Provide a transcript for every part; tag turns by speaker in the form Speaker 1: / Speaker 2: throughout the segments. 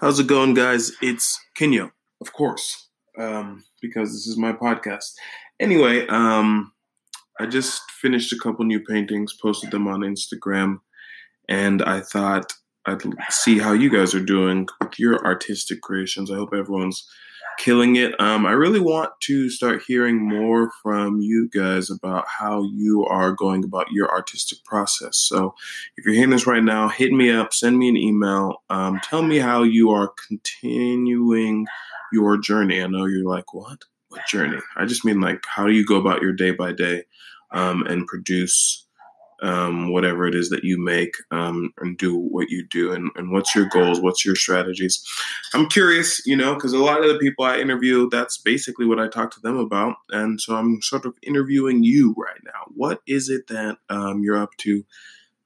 Speaker 1: How's it going, guys? It's Kenyo, of course, um, because this is my podcast. Anyway, um, I just finished a couple new paintings, posted them on Instagram, and I thought I'd see how you guys are doing with your artistic creations. I hope everyone's killing it. Um, I really want to start hearing more from you guys about how you are going about your artistic process. So, if you're hearing this right now, hit me up, send me an email, um, tell me how you are continuing your journey. I know you're like, what? What journey? I just mean like, how do you go about your day by day um, and produce um, whatever it is that you make um, and do what you do and, and what's your goals what's your strategies? I'm curious you know because a lot of the people i interview that's basically what i talk to them about and so i'm sort of interviewing you right now. What is it that um, you're up to?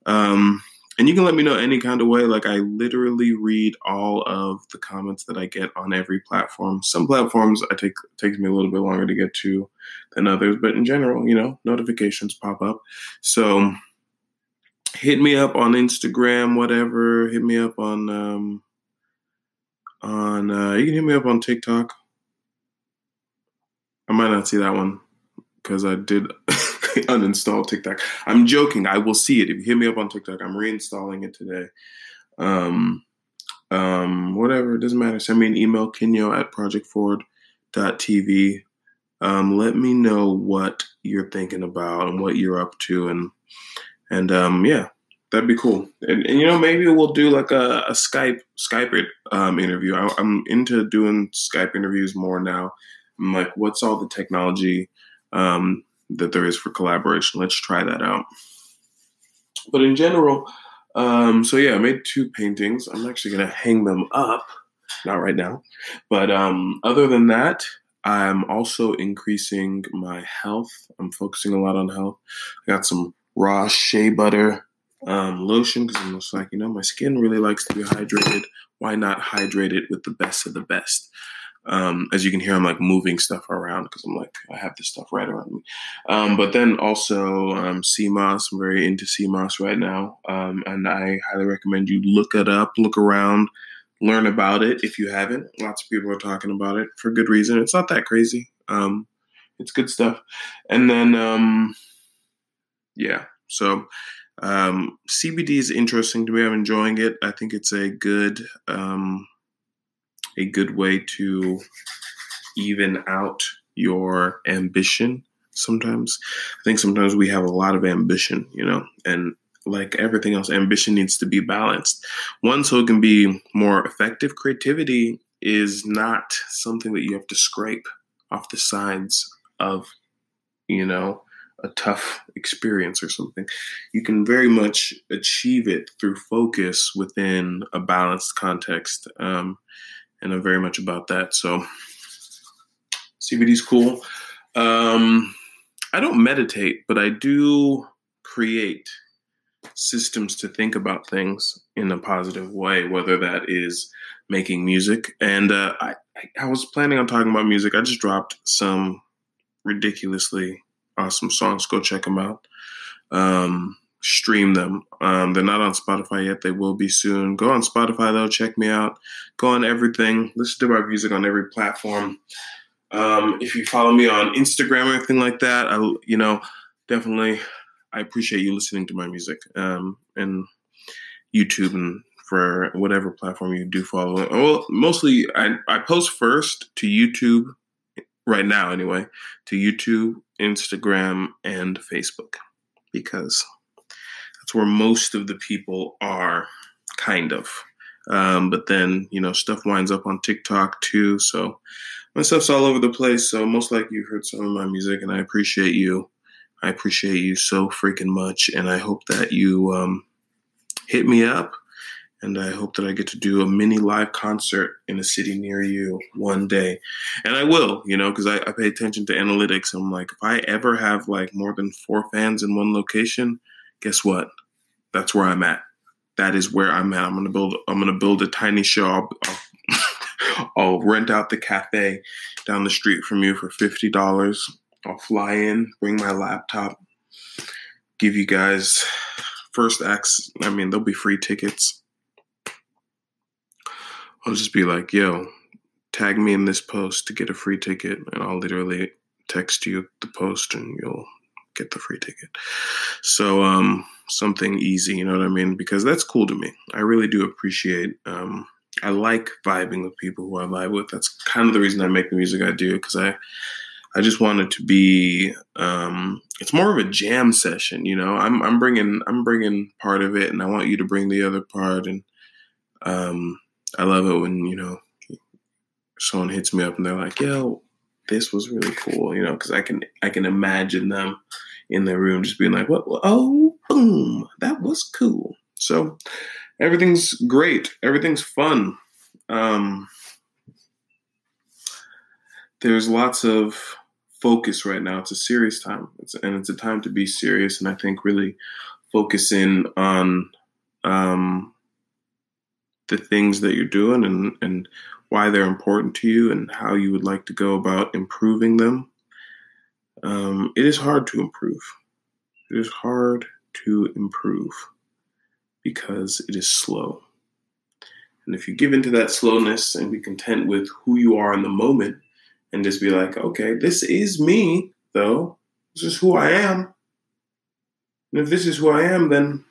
Speaker 1: Um, and you can let me know any kind of way like i literally read all of the comments that i get on every platform. Some platforms i take takes me a little bit longer to get to than others but in general you know notifications pop up. So hit me up on instagram whatever. Hit me up on um on uh you can hit me up on tiktok. I might not see that one because i did uninstall TikTok. I'm joking. I will see it. If you hit me up on TikTok, I'm reinstalling it today. Um, um, whatever, it doesn't matter. Send me an email, kenyo at projectforward.tv. Um, let me know what you're thinking about and what you're up to. And, and, um, yeah, that'd be cool. And, and, you know, maybe we'll do like a, a Skype, Skype um, interview. I, I'm into doing Skype interviews more now. I'm like, what's all the technology, um, that there is for collaboration. Let's try that out. But in general, um, so yeah, I made two paintings. I'm actually to hang them up, not right now. But um, other than that, I'm also increasing my health. I'm focusing a lot on health. I got some raw shea butter um, lotion because I'm just like, you know, my skin really likes to be hydrated. Why not hydrate it with the best of the best? Um, as you can hear, I'm like moving stuff around because I'm like, I have this stuff right around me. Um, but then also um, moss. I'm very into moss right now. Um, and I highly recommend you look it up, look around, learn about it if you haven't. Lots of people are talking about it for good reason. It's not that crazy. Um, it's good stuff. And then, um, yeah, so um, CBD is interesting to me. I'm enjoying it. I think it's a good. A good way to even out your ambition sometimes. I think sometimes we have a lot of ambition, you know, and like everything else, ambition needs to be balanced. One, so it can be more effective. Creativity is not something that you have to scrape off the sides of, you know, a tough experience or something. You can very much achieve it through focus within a balanced context. Um, and I'm very much about that. So CBD is cool. Um, I don't meditate, but I do create systems to think about things in a positive way, whether that is making music. And uh, I, I was planning on talking about music. I just dropped some ridiculously awesome songs. Go check them out. Um, stream them. Um, they're not on Spotify yet. They will be soon. Go on Spotify though. Check me out. Go on everything. Listen to my music on every platform. Um, if you follow me on Instagram or anything like that, I you know definitely I appreciate you listening to my music um, and YouTube and for whatever platform you do follow. Well, mostly I, I post first to YouTube right now anyway to YouTube, Instagram, and Facebook because that's where most of the people are, kind of. Um, but then, you know, stuff winds up on TikTok too. So my stuff's all over the place. So most likely you've heard some of my music, and I appreciate you. I appreciate you so freaking much. And I hope that you um, hit me up. And I hope that I get to do a mini live concert in a city near you one day. And I will, you know, because I, I pay attention to analytics. I'm like, if I ever have like more than four fans in one location, guess what? That's where I'm at. That is where I'm at. I'm gonna build. I'm gonna build a tiny show. I'll, I'll, I'll rent out the cafe down the street from you for fifty dollars. I'll fly in, bring my laptop, give you guys first acts. I mean, there'll be free tickets. I'll just be like, yo, tag me in this post to get a free ticket, and I'll literally text you the post and you'll get the free ticket. So, um, something easy, you know what I mean? Because that's cool to me. I really do appreciate, um, I like vibing with people who I vibe with. That's kind of the reason I make the music I do because I, I just want it to be. Um, it's more of a jam session, you know. I'm I'm bringing I'm bringing part of it, and I want you to bring the other part. And um, I love it when you know someone hits me up and they're like, "Yo, this was really cool," you know, because I can I can imagine them in their room just being like, "What? Oh, boom, that was cool." So everything's great. Everything's fun. Um, there's lots of focus right now. It's a serious time, it's, and it's a time to be serious. And I think really focusing on um, the things that you're doing and and why they're important to you and how you would like to go about improving them. Um, it is hard to improve. It is hard to improve because it is slow. And if you give into that slowness and be content with who you are in the moment and just be like, okay, this is me, though. This is who I am. And if this is who I am, then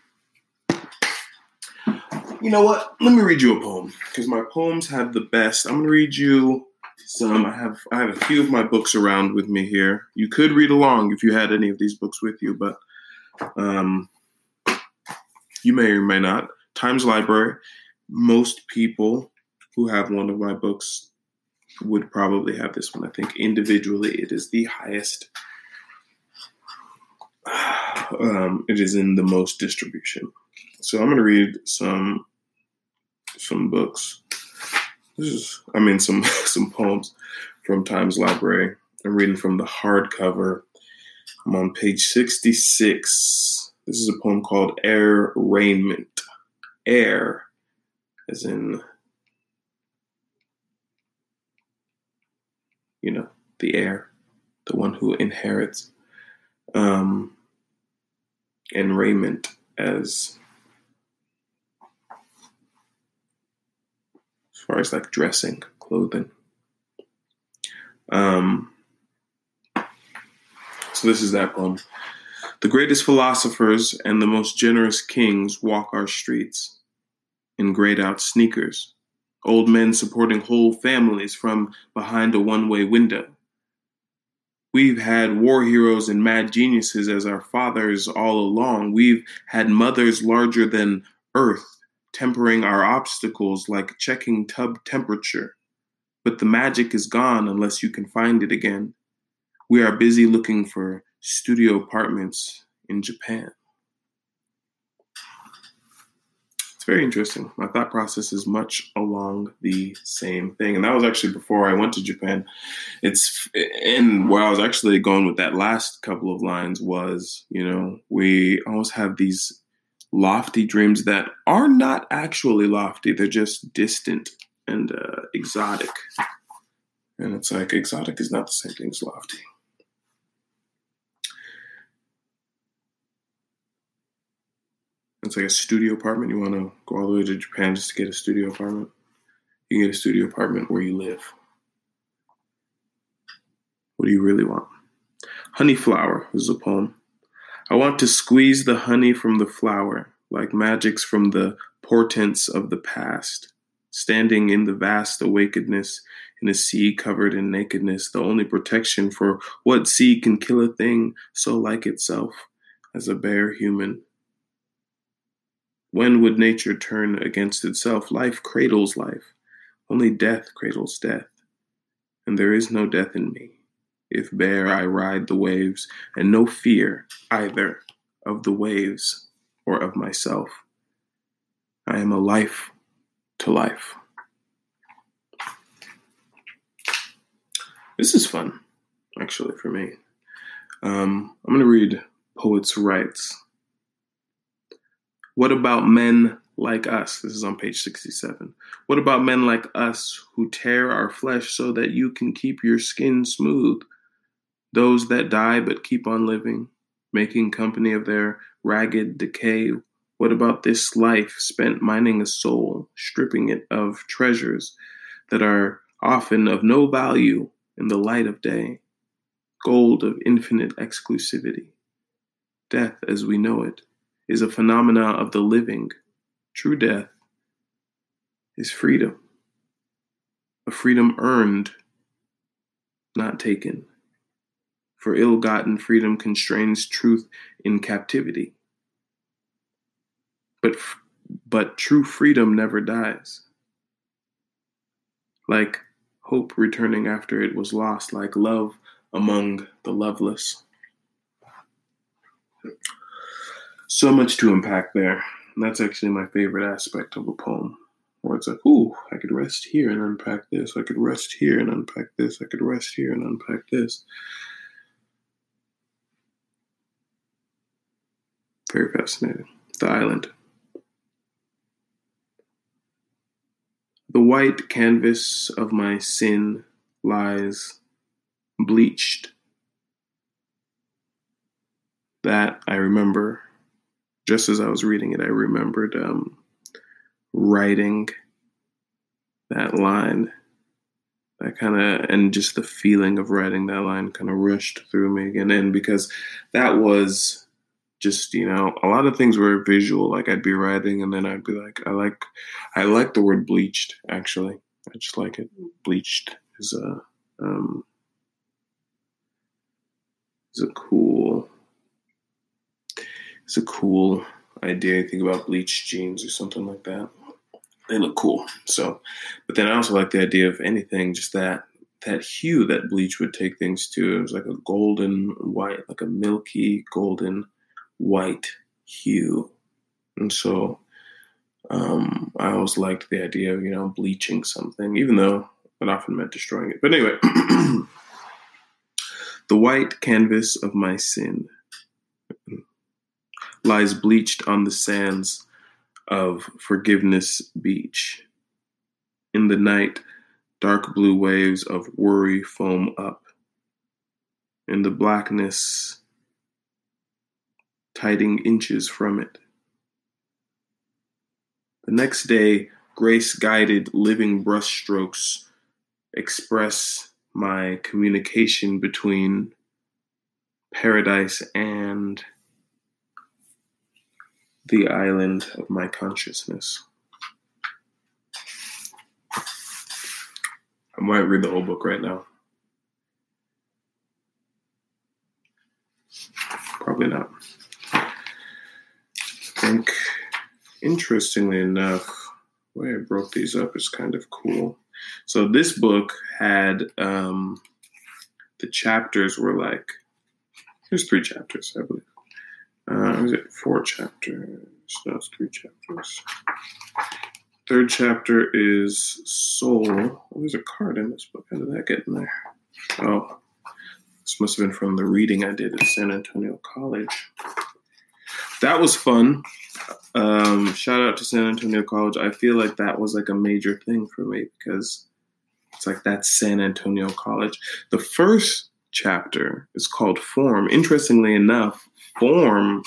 Speaker 1: you know what? Let me read you a poem because my poems have the best. I'm gonna read you some. I have I have a few of my books around with me here. You could read along if you had any of these books with you, but um, you may or may not. Times Library. Most people who have one of my books would probably have this one. I think individually it is the highest. Um, it is in the most distribution. So I'm going to read some some books. This is, I mean, some some poems from Times Library. I'm reading from the hardcover. I'm on page 66. This is a poem called Heir Raiment. Heir, as in, you know, the heir, the one who inherits. Um, and raiment as far as like dressing, clothing. Um, so this is that poem. The greatest philosophers and the most generous kings walk our streets in grayed out sneakers, old men supporting whole families from behind a one way window. We've had war heroes and mad geniuses as our fathers all along. We've had mothers larger than earth tempering our obstacles like checking tub temperature. But the magic is gone unless you can find it again. We are busy looking for studio apartments in Japan. It's very interesting. My thought process is much along the same thing. And that was actually before I went to Japan. It's and where I was actually going with that last couple of lines was, you know, we almost have these lofty dreams that are not actually lofty, they're just distant and uh, exotic. And it's like exotic is not the same thing as lofty. It's like a studio apartment. You want to go all the way to Japan just to get a studio apartment? You can get a studio apartment where you live. What do you really want? Honey Flower is a poem. I want to squeeze the honey from the flower, like magics from the portents of the past. Standing in the vast awakenedness in a sea covered in nakedness, the only protection for what sea can kill a thing so like itself as a bare human. When would nature turn against itself? Life cradles life. Only death cradles death. And there is no death in me. If bare I ride the waves, and no fear either of the waves or of myself. I am a life to life. This is fun, actually, for me. Um, I'm going to read Poets' Rights. What about men like us? This is on page 67. What about men like us who tear our flesh so that you can keep your skin smooth? Those that die but keep on living, making company of their ragged decay What about this life spent mining a soul, stripping it of treasures that are often of no value in the light of day, gold of infinite exclusivity? Death, as we know it, is a phenomena of the living. True death is freedom, a freedom earned, not taken. For ill gotten freedom constrains truth in captivity. But, but true freedom never dies. Like hope returning after it was lost, like love among the loveless. So much to unpack there. That's actually my favorite aspect of a poem. Where it's like, ooh, I could rest here and unpack this. I could rest here and unpack this. I could rest here and unpack this. Very fascinating. The island. The white canvas of my sin lies bleached. That I remember, just as I was reading it, I remembered um, writing that line. That kind of, and just the feeling of writing that line kind of rushed through me again. And because that was just you know a lot of things were visual like i'd be writing and then i'd be like i like i like the word bleached actually. I just like it. Bleached is a um is a cool it's a cool idea. You think about bleached jeans or something like that. They look cool. So but then i also like the idea of anything just that that hue that bleach would take things to. It was like a golden white like a milky golden white hue. And so um, I always liked the idea of, you know, bleaching something, even though it often meant destroying it. But anyway, the white canvas of my sin lies bleached on the sands of Forgiveness Beach. In the night, dark blue waves of worry foam up. In the blackness, tiding inches from it. The next day, grace guided living brushstrokes express my communication between paradise and the island of my consciousness. I might read the whole book right now. Probably not think, interestingly enough, the way I broke these up is kind of cool. So this book had um, the chapters were like there's three chapters, I believe. Uh, is it four chapters? No, it's three chapters. Third chapter is soul. Oh, there's a card in this book. How did that get in there? Oh, this must have been from the reading I did at San Antonio College that was fun. Um, shout out to San Antonio College. I feel like that was like a major thing for me because it's like that's San Antonio College. The first chapter is called Form. Interestingly enough, Form,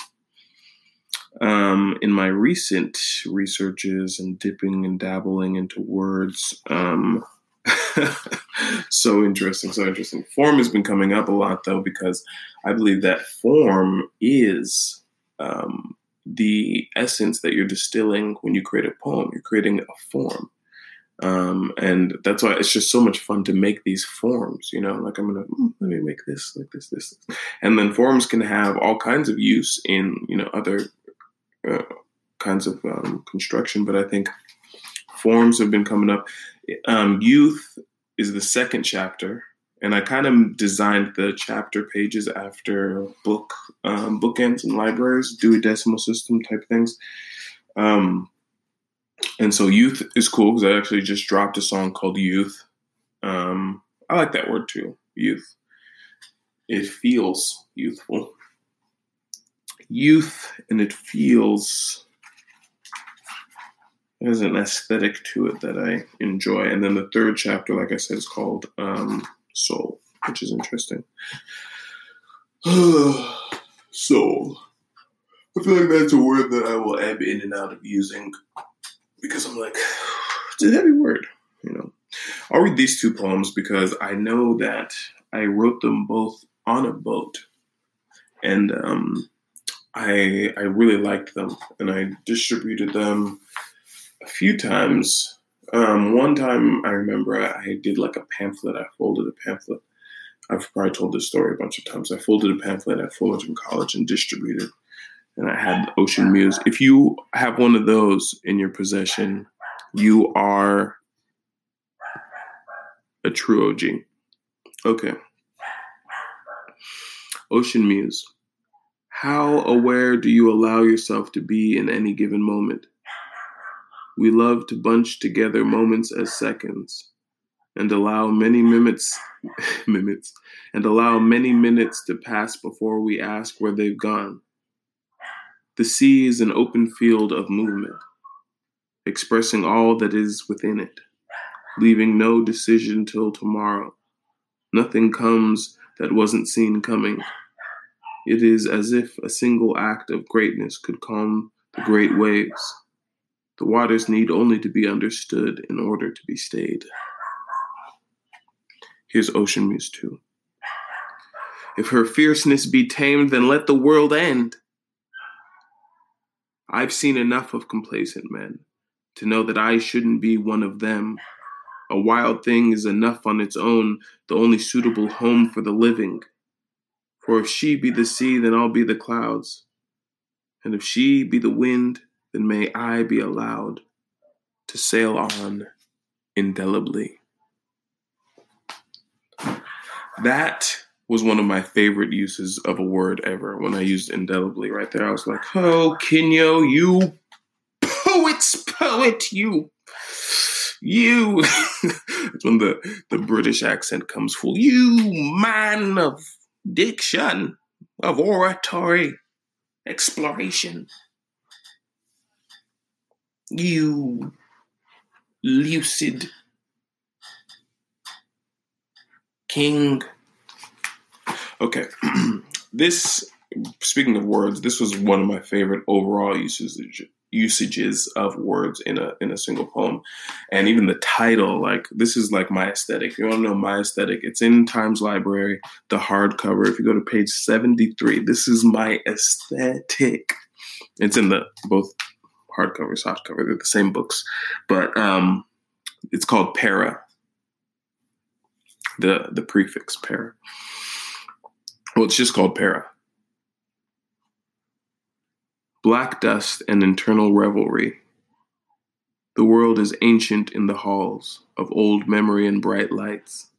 Speaker 1: um, in my recent researches and dipping and dabbling into words, um, so interesting, so interesting. Form has been coming up a lot though because I believe that form is um, the essence that you're distilling when you create a poem. You're creating a form. Um, and that's why it's just so much fun to make these forms, you know, like I'm going to, mm, let me make this like this, this, this, and then forms can have all kinds of use in, you know, other uh, kinds of um, construction. But I think forms have been coming up. Um, youth is the second chapter and I kind of designed the chapter pages after book um, bookends and libraries, Dewey Decimal System type things. Um, and so youth is cool because I actually just dropped a song called Youth. Um, I like that word too, youth. It feels youthful. Youth, and it feels there's an aesthetic to it that I enjoy. And then the third chapter, like I said, is called um, soul, which is interesting. soul. I feel like that's a word that I will ebb in and out of using because I'm like, it's a heavy word, you know. I'll read these two poems because I know that I wrote them both on a boat, and um, I I really liked them, and I distributed them a few times. Um, one time I remember I did like a pamphlet. I folded a pamphlet. I've probably told this story a bunch of times. I folded a pamphlet at Fullerton College and distributed, and I had Ocean Muse. If you have one of those in your possession, you are a true OG. Okay. Ocean Muse. How aware do you allow yourself to be in any given moment? We love to bunch together moments as seconds and allow many minutes minutes and allow many minutes to pass before we ask where they've gone. The sea is an open field of movement, expressing all that is within it, leaving no decision till tomorrow. Nothing comes that wasn't seen coming. It is as if a single act of greatness could calm the great waves. The waters need only to be understood in order to be stayed. Here's Ocean Muse 2. If her fierceness be tamed, then let the world end. I've seen enough of complacent men to know that I shouldn't be one of them. A wild thing is enough on its own, the only suitable home for the living. For if she be the sea, then I'll be the clouds. And if she be the wind, then may I be allowed to sail on indelibly. That was one of my favorite uses of a word ever when I used indelibly right there. I was like, oh, Kenyo, you poet's poet, you. You, it's when the, the British accent comes full. You man of diction, of oratory, exploration. You lucid king. Okay, this speaking of words, this was one of my favorite overall usages usages of words in a in a single poem, and even the title. Like this is like my aesthetic. If you want to know my aesthetic? It's in Times Library, the hardcover. If you go to page seventy three, this is my aesthetic. It's in the both hardcovers, softcover. They're the same books, but um, it's called Para. The the prefix para. Well, it's just called para. Black dust and internal revelry. The world is ancient in the halls of old memory and bright lights.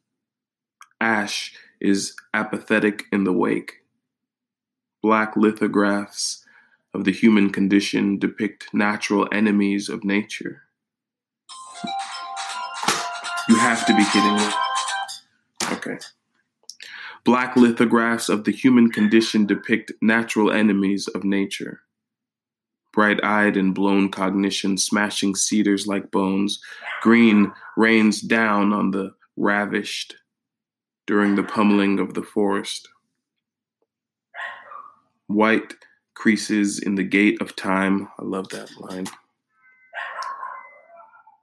Speaker 1: Ash is apathetic in the wake. Black lithographs of the human condition depict natural enemies of nature. You have to be kidding me. Okay. Black lithographs of the human condition depict natural enemies of nature bright eyed and blown cognition, smashing cedars like bones. Green rains down on the ravished during the pummeling of the forest. White creases in the gate of time. I love that line.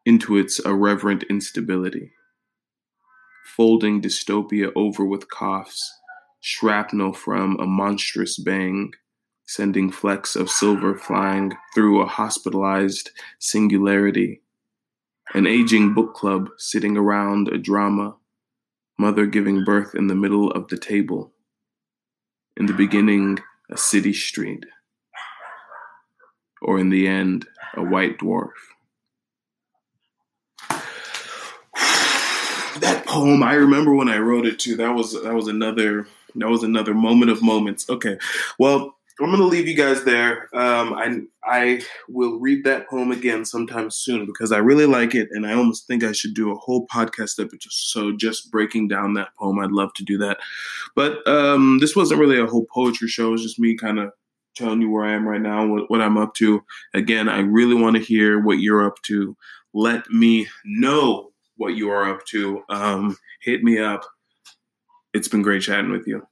Speaker 1: Into its irreverent instability. Folding dystopia over with coughs, shrapnel from a monstrous bang sending flecks of silver flying through a hospitalized singularity. An aging book club sitting around a drama, mother giving birth in the middle of the table. In the beginning, a city street. Or in the end, a white dwarf. that poem, I remember when I wrote it too. That was that was another that was another moment of moments. Okay. Well, I'm going to leave you guys there. Um, I I will read that poem again sometime soon because I really like it, and I almost think I should do a whole podcast episode. So just breaking down that poem, I'd love to do that. But um, this wasn't really a whole poetry show. It was just me kind of telling you where I am right now, what, what I'm up to. Again, I really want to hear what you're up to. Let me know what you are up to. Um, hit me up. It's been great chatting with you.